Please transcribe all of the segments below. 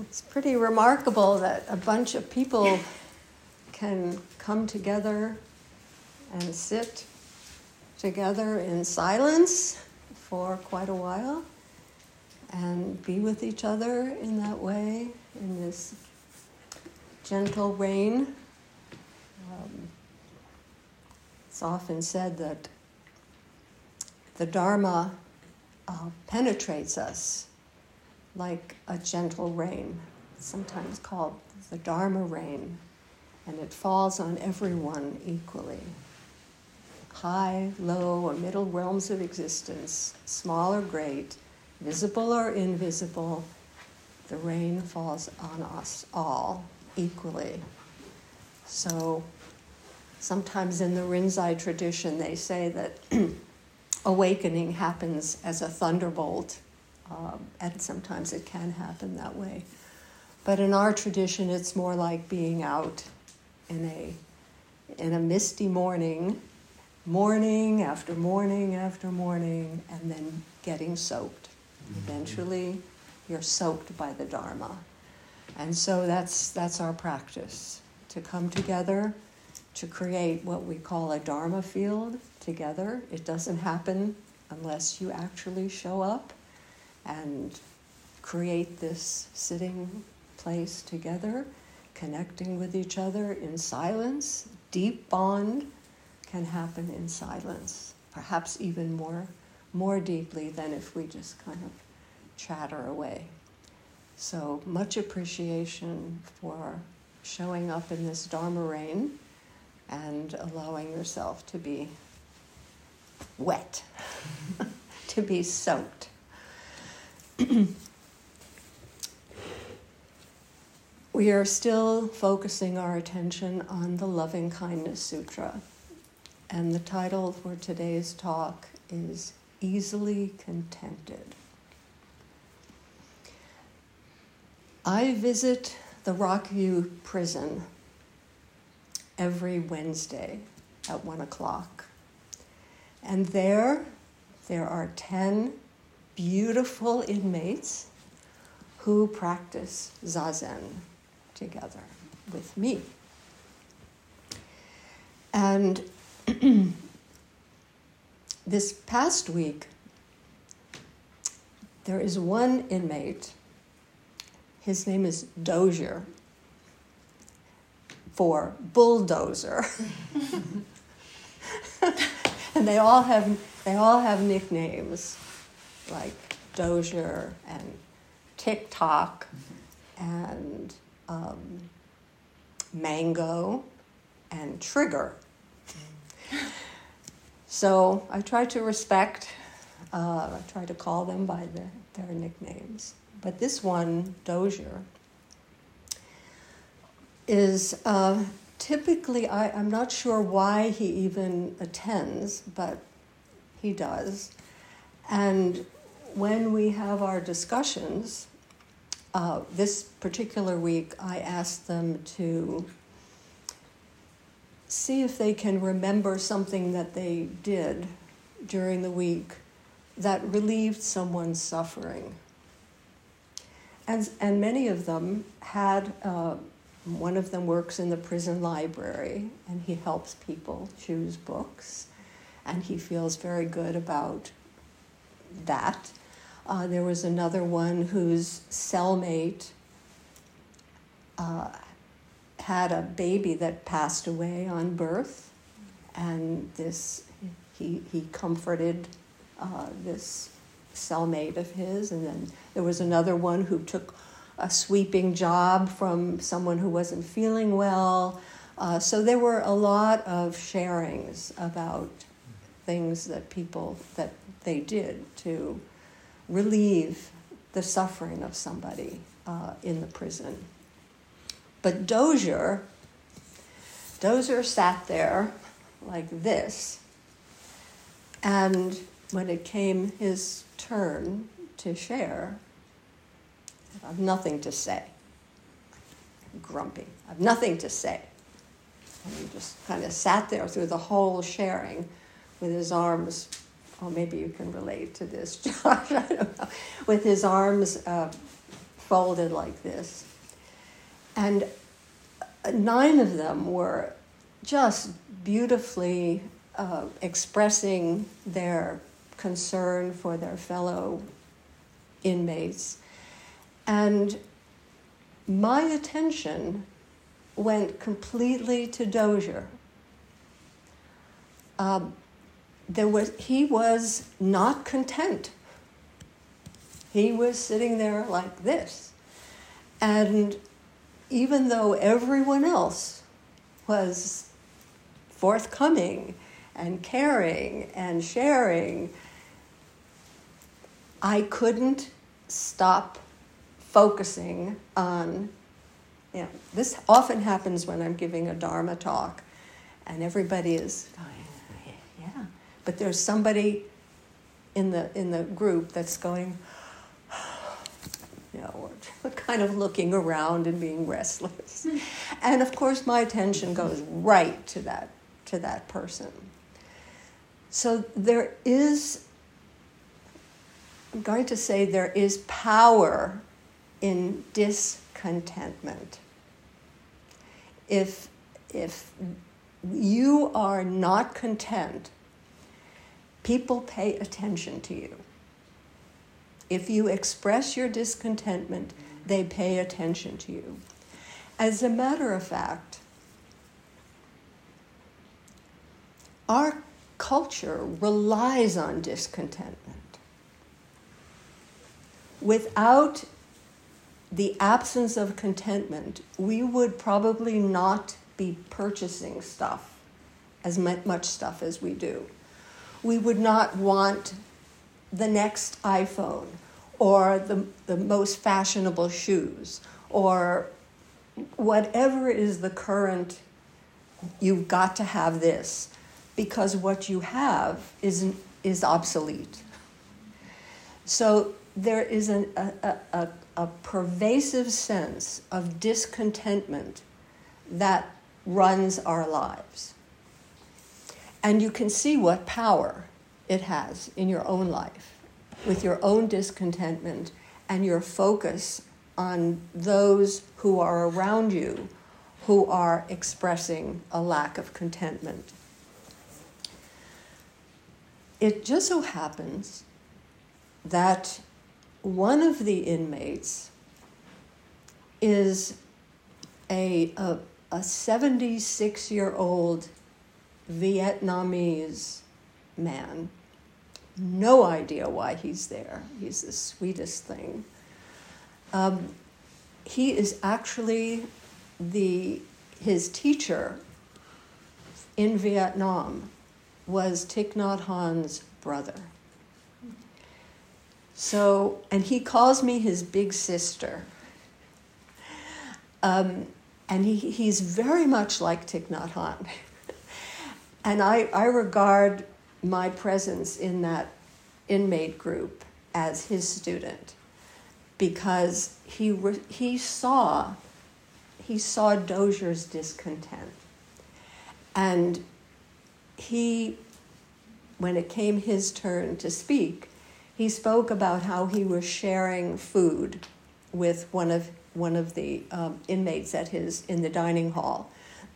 It's pretty remarkable that a bunch of people can come together and sit together in silence for quite a while and be with each other in that way, in this gentle rain. Um, it's often said that the Dharma uh, penetrates us like a gentle rain, sometimes called the Dharma rain, and it falls on everyone equally. High, low, or middle realms of existence, small or great, visible or invisible, the rain falls on us all equally. So sometimes in the Rinzai tradition, they say that awakening happens as a thunderbolt, um, and sometimes it can happen that way. But in our tradition, it's more like being out in a in a misty morning, morning after morning after morning, and then getting soaked. Mm-hmm. Eventually, you're soaked by the Dharma. And so that's, that's our practice to come together to create what we call a Dharma field together. It doesn't happen unless you actually show up and create this sitting place together, connecting with each other in silence. Deep bond can happen in silence, perhaps even more, more deeply than if we just kind of chatter away. So much appreciation for showing up in this Dharma rain and allowing yourself to be wet, to be soaked. we are still focusing our attention on the Loving Kindness Sutra, and the title for today's talk is Easily Contented. I visit the Rockview prison every Wednesday at one o'clock. And there, there are 10 beautiful inmates who practice Zazen together with me. And this past week, there is one inmate his name is Dozier for bulldozer. and they all have they all have nicknames like Dozier and TikTok and um, Mango and Trigger. So I try to respect, uh, I try to call them by the, their nicknames. But this one, Dozier, is uh, typically, I, I'm not sure why he even attends, but he does. And when we have our discussions, uh, this particular week, I asked them to see if they can remember something that they did during the week that relieved someone's suffering. And, and many of them had, uh, one of them works in the prison library and he helps people choose books. And he feels very good about that. Uh, there was another one whose cellmate uh, had a baby that passed away on birth, and this he he comforted uh, this cellmate of his, and then there was another one who took a sweeping job from someone who wasn't feeling well. Uh, so there were a lot of sharings about things that people that they did to relieve the suffering of somebody uh, in the prison. But Dozier, Dozier sat there like this, and when it came his turn to share, I have nothing to say. Grumpy. I have nothing to say. And he just kind of sat there through the whole sharing with his arms. Oh, maybe you can relate to this, Josh. I don't know. With his arms uh, folded like this. And nine of them were just beautifully uh, expressing their concern for their fellow inmates. And my attention went completely to Dozier. Um, there was, he was not content. He was sitting there like this. And even though everyone else was forthcoming and caring and sharing, I couldn't stop focusing on, you know, this often happens when I'm giving a Dharma talk and everybody is going, but there's somebody in the, in the group that's going, you know, kind of looking around and being restless. and of course, my attention goes right to that, to that person. So there is, I'm going to say, there is power in discontentment. If, if you are not content, people pay attention to you. If you express your discontentment, they pay attention to you. As a matter of fact, our culture relies on discontentment. Without the absence of contentment, we would probably not be purchasing stuff, as much stuff as we do. We would not want the next iPhone or the, the most fashionable shoes or whatever is the current, you've got to have this because what you have is, is obsolete. So there is an, a, a, a pervasive sense of discontentment that runs our lives. And you can see what power it has in your own life with your own discontentment and your focus on those who are around you who are expressing a lack of contentment. It just so happens that one of the inmates is a, a, a 76 year old Vietnamese man no idea why he's there. He's the sweetest thing. Um, he is actually the his teacher in Vietnam was Thich Nhat Hanh's brother. So, and he calls me his big sister. Um, and he, he's very much like Thich Nhat Hanh. and I, I regard my presence in that inmate group as his student because he, re- he saw he saw Dozier's discontent. And he when it came his turn to speak he spoke about how he was sharing food with one of one of the um, inmates at his in the dining hall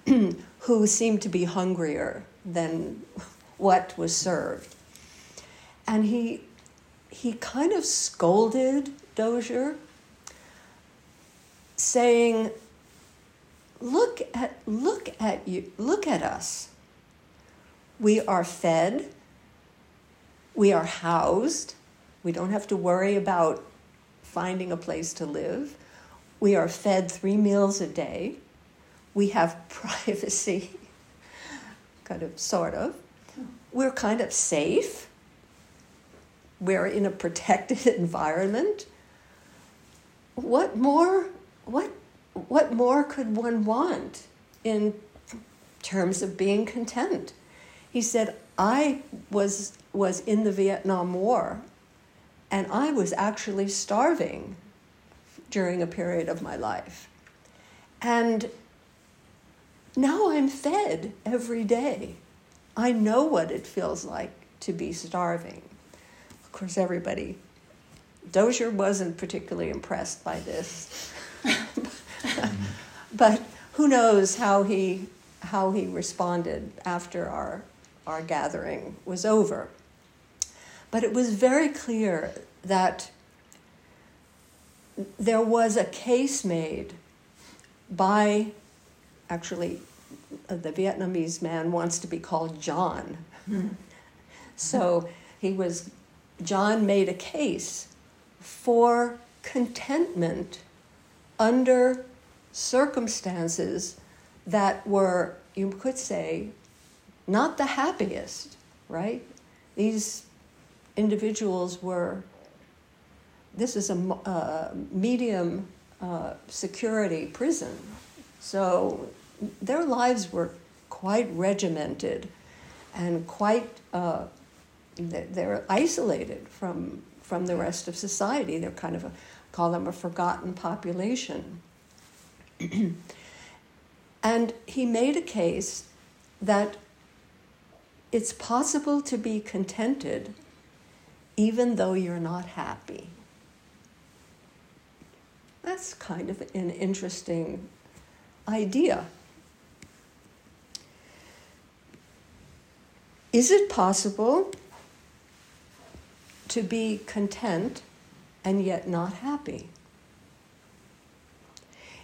who seemed to be hungrier than what was served. And he, he kind of scolded Dozier, saying, look at, look at you, look at us. We are fed, we are housed, we don't have to worry about finding a place to live. We are fed three meals a day. We have privacy, kind of, sort of we're kind of safe. We're in a protected environment. What more? What what more could one want in terms of being content? He said, I was was in the Vietnam War and I was actually starving during a period of my life. And now I'm fed every day. I know what it feels like to be starving. Of course, everybody Dozier wasn't particularly impressed by this. but who knows how he, how he responded after our, our gathering was over. But it was very clear that there was a case made by actually the Vietnamese man wants to be called John. So he was John made a case for contentment under circumstances that were, you could say, not the happiest, right? These individuals were, this is a uh, medium uh, security prison. So their lives were quite regimented and quite, uh, they're isolated from, from the rest of society. They're kind of, a, call them a forgotten population. and he made a case that it's possible to be contented even though you're not happy. That's kind of an interesting idea. Is it possible to be content and yet not happy?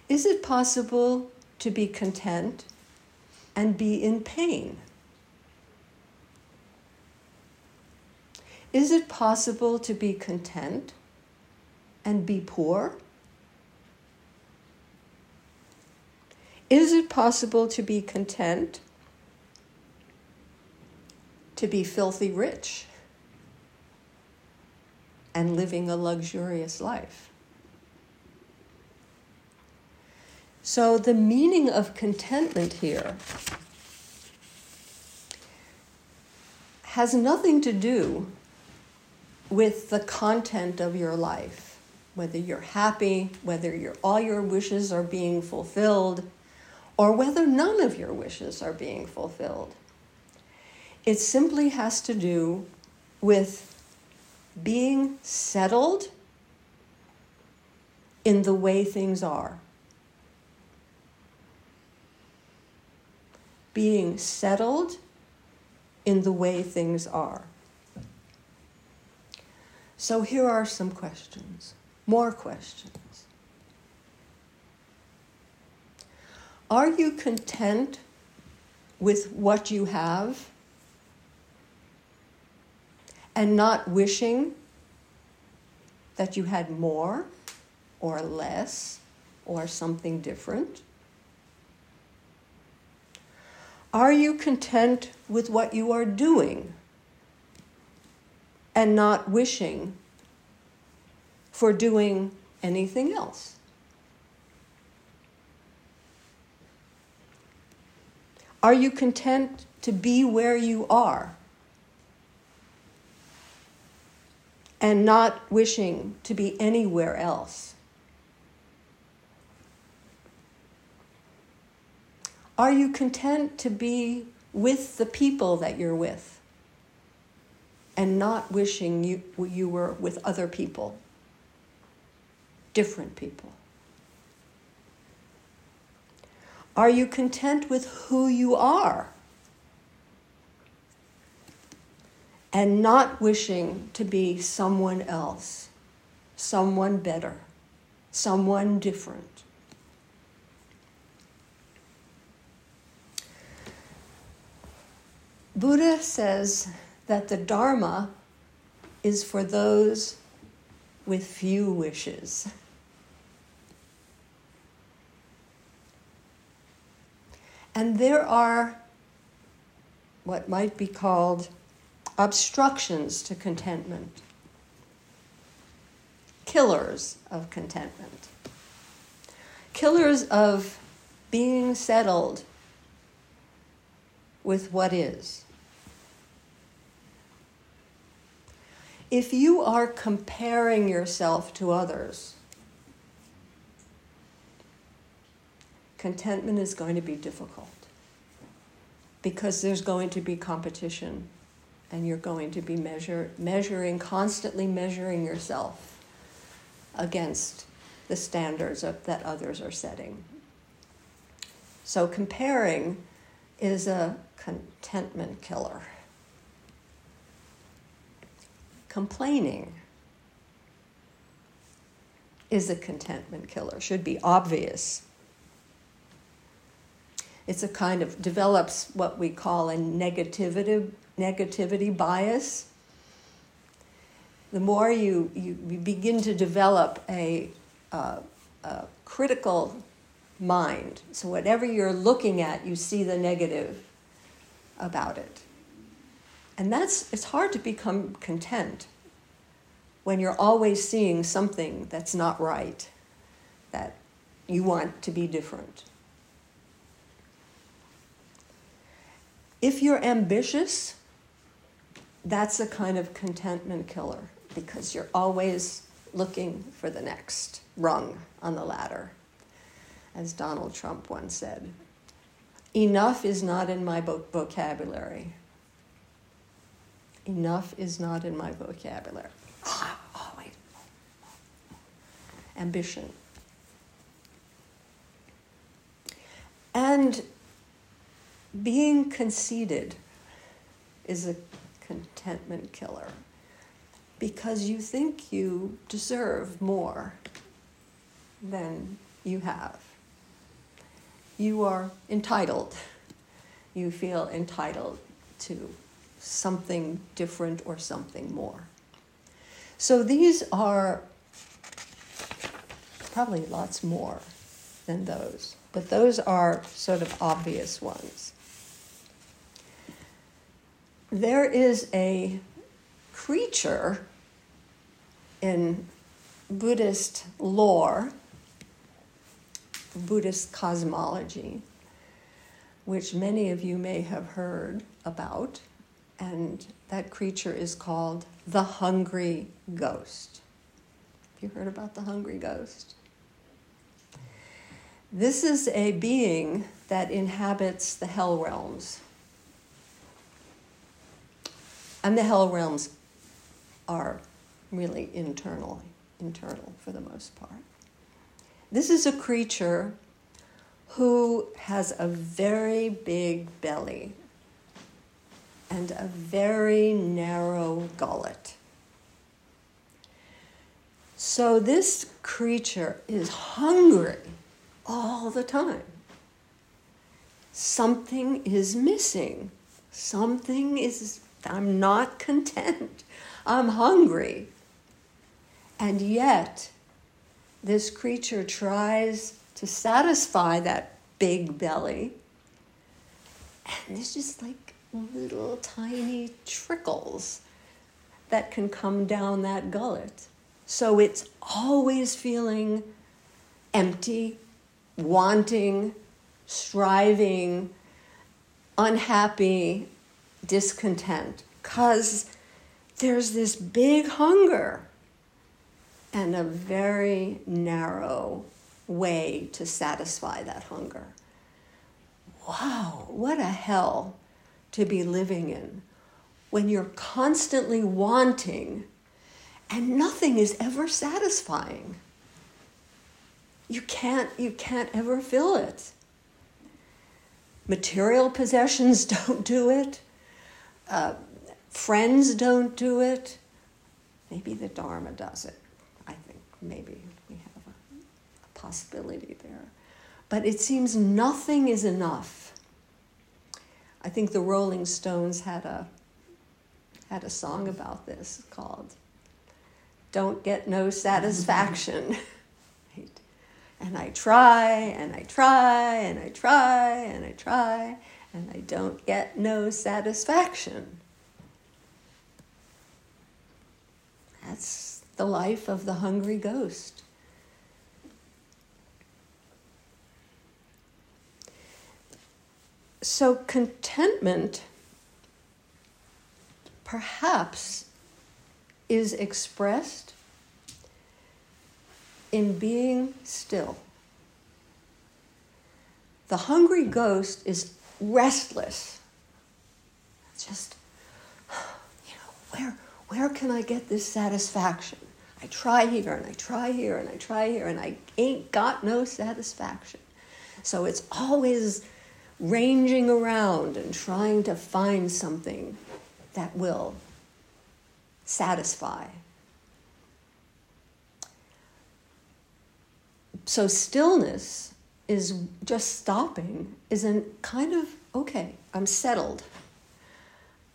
Is it possible to be content and be in pain? Is it possible to be content and be poor? Is it possible to be content to be filthy rich and living a luxurious life? So, the meaning of contentment here has nothing to do with the content of your life, whether you're happy, whether your, all your wishes are being fulfilled, or whether none of your wishes are being fulfilled. It simply has to do with being settled in the way things are. Being settled in the way things are. So here are some questions, more questions. Are you content with what you have and not wishing that you had more or less or something different? Are you content with what you are doing? and not wishing for doing anything else. Are you content to be where you are and not wishing to be anywhere else? Are you content to be with the people that you're with? and not wishing you, you were with other people, different people? Are you content with who you are? And not wishing to be someone else, someone better, someone different. Buddha says that the Dharma is for those with few wishes. And there are what might be called obstructions to contentment, killers of contentment, killers of being settled with what is. if you are comparing yourself to others, contentment is going to be difficult because there's going to be competition and you're going to be measure, measuring, constantly measuring yourself against the standards of, that others are setting. So comparing is a contentment killer. Complaining is a contentment killer, should be obvious. It's a kind of develops what we call a negativity, negativity bias. The more you, you, begin to develop a, uh, a critical mind, so whatever you're looking at, you see the negative about it. And that's, it's hard to become content when you're always seeing something that's not right, that you want to be different. If you're ambitious, that's a kind of contentment killer because you're always looking for the next rung on the ladder. As Donald Trump once said, enough is not in my vocabulary. Enough is not in my vocabulary. Ah, oh, wait. Ambition. And being conceited is a contentment killer because you think you deserve more than you have. You are entitled. You feel entitled to something different or something more. So these are probably lots more than those, but those are sort of obvious ones. There is a creature in Buddhist lore, Buddhist cosmology, which many of you may have heard about and that creature is called the hungry ghost. Have you heard about the hungry ghost? This is a being that inhabits the hell realms. And the hell realms are really internal, internal for the most part. This is a creature who has a very big belly, and a very narrow gullet. So this creature is hungry all the time. Something is missing. Something is, I'm not content. I'm hungry. And yet, this creature tries to satisfy that big belly. And it's just like little tiny trickles that can come down that gullet. So it's always feeling empty, wanting, striving, unhappy, discontent, because there's this big hunger and a very narrow way to satisfy that hunger. Wow, what a hell to be living in when you're constantly wanting and nothing is ever satisfying. You can't, you can't ever fill it. Material possessions don't do it. Friends don't do it. Maybe the Dharma does it. I think maybe we have a, a possibility there. But it seems nothing is enough I think the Rolling Stones had a had a song about this called "Don't Get No Satisfaction." And I try and I try and I try and I try and I don't get no satisfaction. That's the life of the hungry ghost. So, contentment perhaps is expressed in being still. The hungry ghost is restless. Just, you know, where, where can I get this satisfaction? I try here and I try here and I try here and I ain't got no satisfaction. So it's always ranging around and trying to find something that will satisfy. So stillness is just stopping, is a kind of, okay, I'm settled.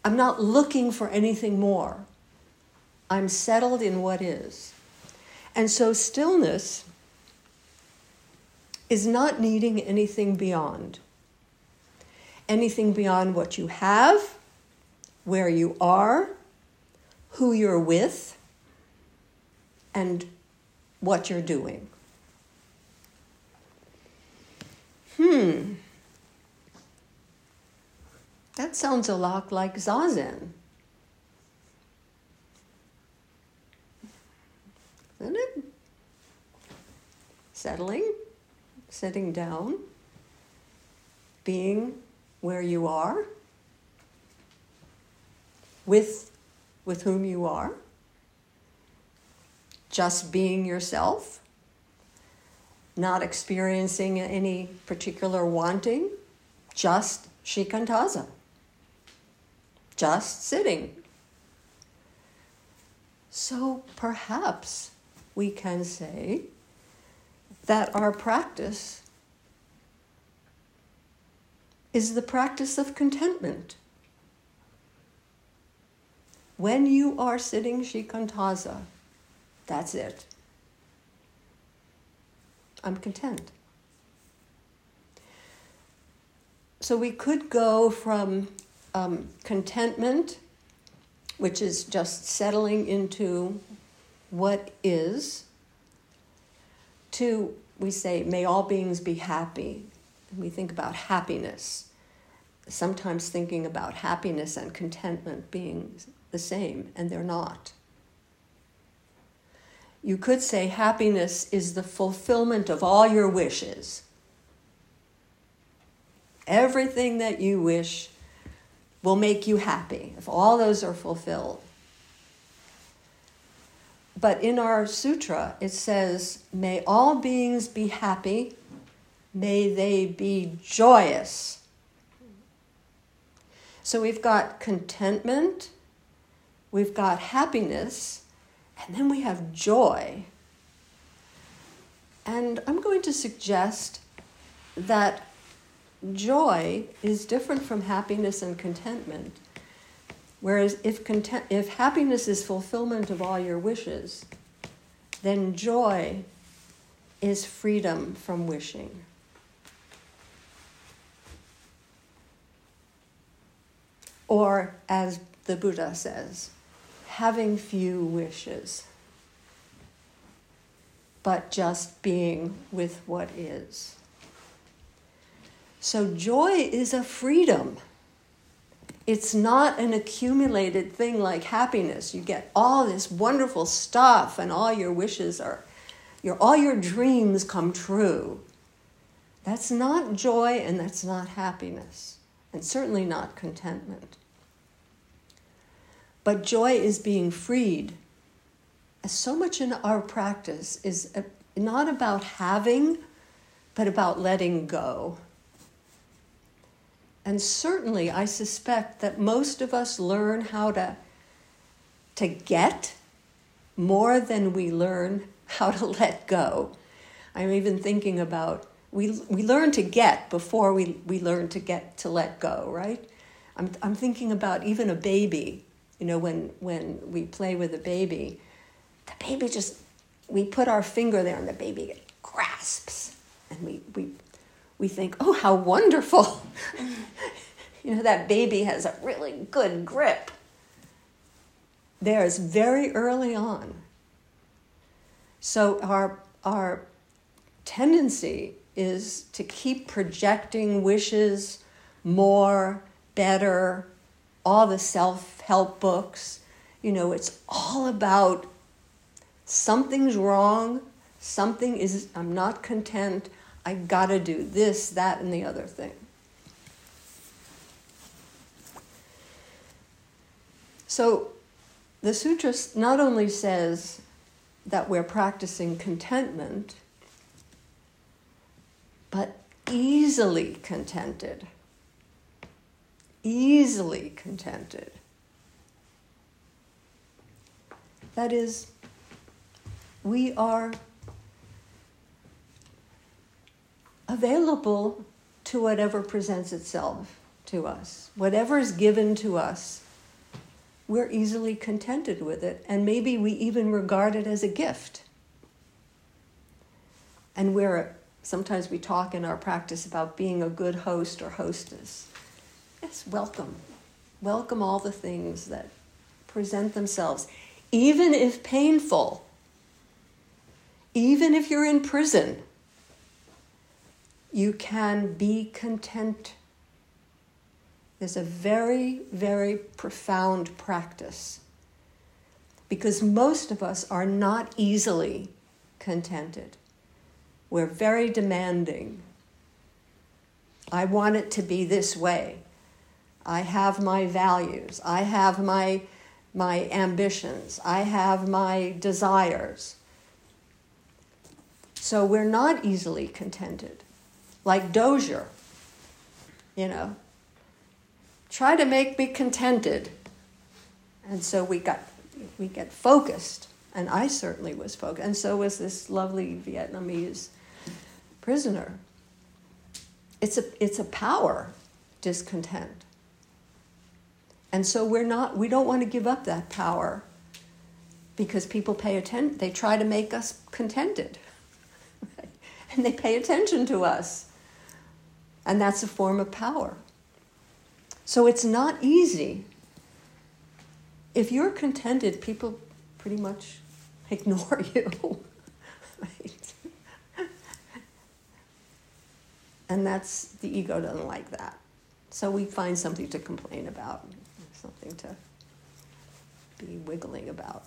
I'm not looking for anything more. I'm settled in what is. And so stillness is not needing anything beyond. Anything beyond what you have, where you are, who you're with, and what you're doing. Hmm. That sounds a lot like Zazen. Isn't it? Settling, sitting down, being where you are, with, with whom you are, just being yourself, not experiencing any particular wanting, just shikantaza, just sitting. So perhaps we can say that our practice is the practice of contentment. When you are sitting shikantaza, that's it. I'm content. So we could go from um, contentment, which is just settling into what is, to we say, may all beings be happy. We think about happiness, sometimes thinking about happiness and contentment being the same, and they're not. You could say happiness is the fulfillment of all your wishes. Everything that you wish will make you happy if all those are fulfilled. But in our sutra, it says, May all beings be happy, may they be joyous. So we've got contentment, we've got happiness, and then we have joy. And I'm going to suggest that joy is different from happiness and contentment. Whereas if, content, if happiness is fulfillment of all your wishes, then joy is freedom from wishing. Or, as the Buddha says, having few wishes, but just being with what is. So, joy is a freedom. It's not an accumulated thing like happiness. You get all this wonderful stuff, and all your wishes are, your, all your dreams come true. That's not joy, and that's not happiness, and certainly not contentment. But joy is being freed. So much in our practice is uh, not about having, but about letting go. And certainly, I suspect that most of us learn how to, to get more than we learn how to let go. I'm even thinking about we, we learn to get before we, we learn to get to let go, right? I'm, I'm thinking about even a baby, you know, when, when we play with a baby, the baby just, we put our finger there and the baby grasps and we, we we think, oh, how wonderful. you know, that baby has a really good grip. There's very early on. So our, our tendency is to keep projecting wishes, more, better, all the self help books. You know, it's all about something's wrong, something is, I'm not content, I gotta do this, that, and the other thing. So the sutra not only says that we're practicing contentment, but easily contented. Easily contented. That is, we are available to whatever presents itself to us. Whatever is given to us, we're easily contented with it, and maybe we even regard it as a gift. And we're sometimes we talk in our practice about being a good host or hostess. Yes, welcome. Welcome all the things that present themselves, even if painful, even if you're in prison you can be content. There's a very, very profound practice because most of us are not easily contented. We're very demanding. I want it to be this way. I have my values. I have my, my ambitions. I have my desires. So we're not easily contented like Dozier, you know. Try to make me contented. And so we got we get focused, and I certainly was focused, and so was this lovely Vietnamese prisoner. It's a it's a power discontent. And so we're not we don't want to give up that power because people pay attention they try to make us contented. and they pay attention to us. And that's a form of power. So it's not easy. If you're contented, people pretty much ignore you. right? And that's the ego doesn't like that. So we find something to complain about, something to be wiggling about.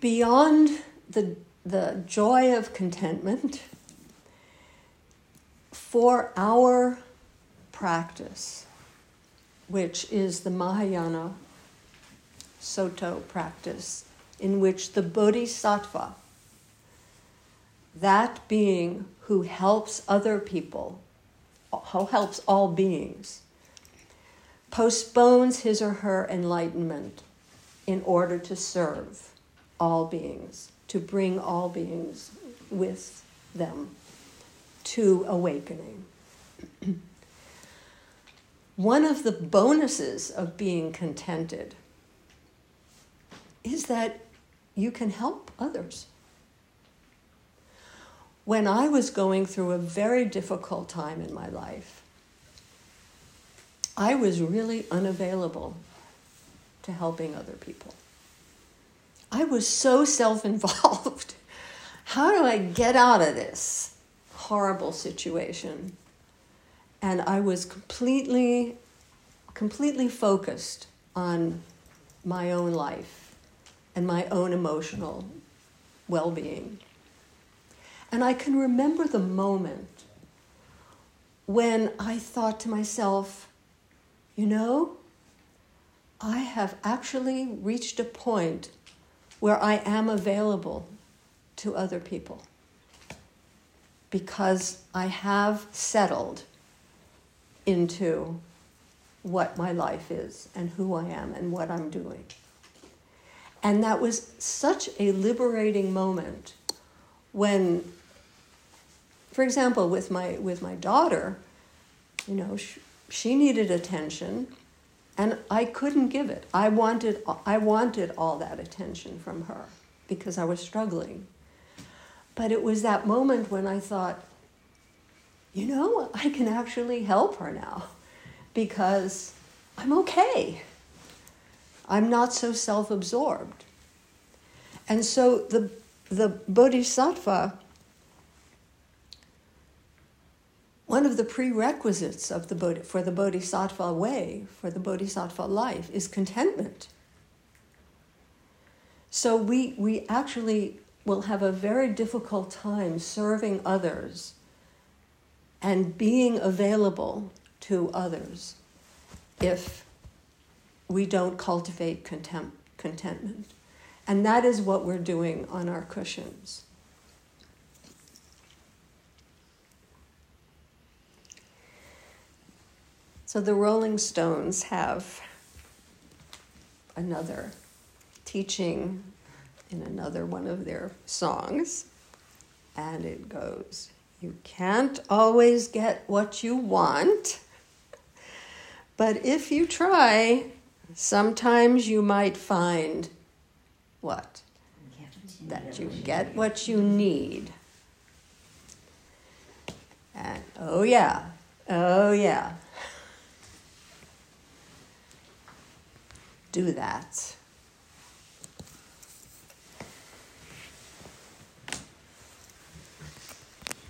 Beyond the the joy of contentment for our practice, which is the Mahayana Soto practice, in which the Bodhisattva, that being who helps other people, helps all beings, postpones his or her enlightenment in order to serve all beings to bring all beings with them to awakening. One of the bonuses of being contented is that you can help others. When I was going through a very difficult time in my life, I was really unavailable to helping other people. I was so self involved. How do I get out of this horrible situation? And I was completely, completely focused on my own life and my own emotional well being. And I can remember the moment when I thought to myself, you know, I have actually reached a point where I am available to other people because I have settled into what my life is and who I am and what I'm doing. And that was such a liberating moment when, for example, with my, with my daughter, you know, she, she needed attention and I couldn't give it. I wanted, I wanted all that attention from her because I was struggling. But it was that moment when I thought, you know, I can actually help her now because I'm okay. I'm not so self absorbed. And so the, the Bodhisattva One of the prerequisites of the for the Bodhisattva way, for the Bodhisattva life, is contentment. So we, we actually will have a very difficult time serving others and being available to others if we don't cultivate contempt, contentment. And that is what we're doing on our cushions. So the Rolling Stones have another teaching in another one of their songs, and it goes You can't always get what you want, but if you try, sometimes you might find what? That you get what you need. And oh, yeah, oh, yeah. Do that.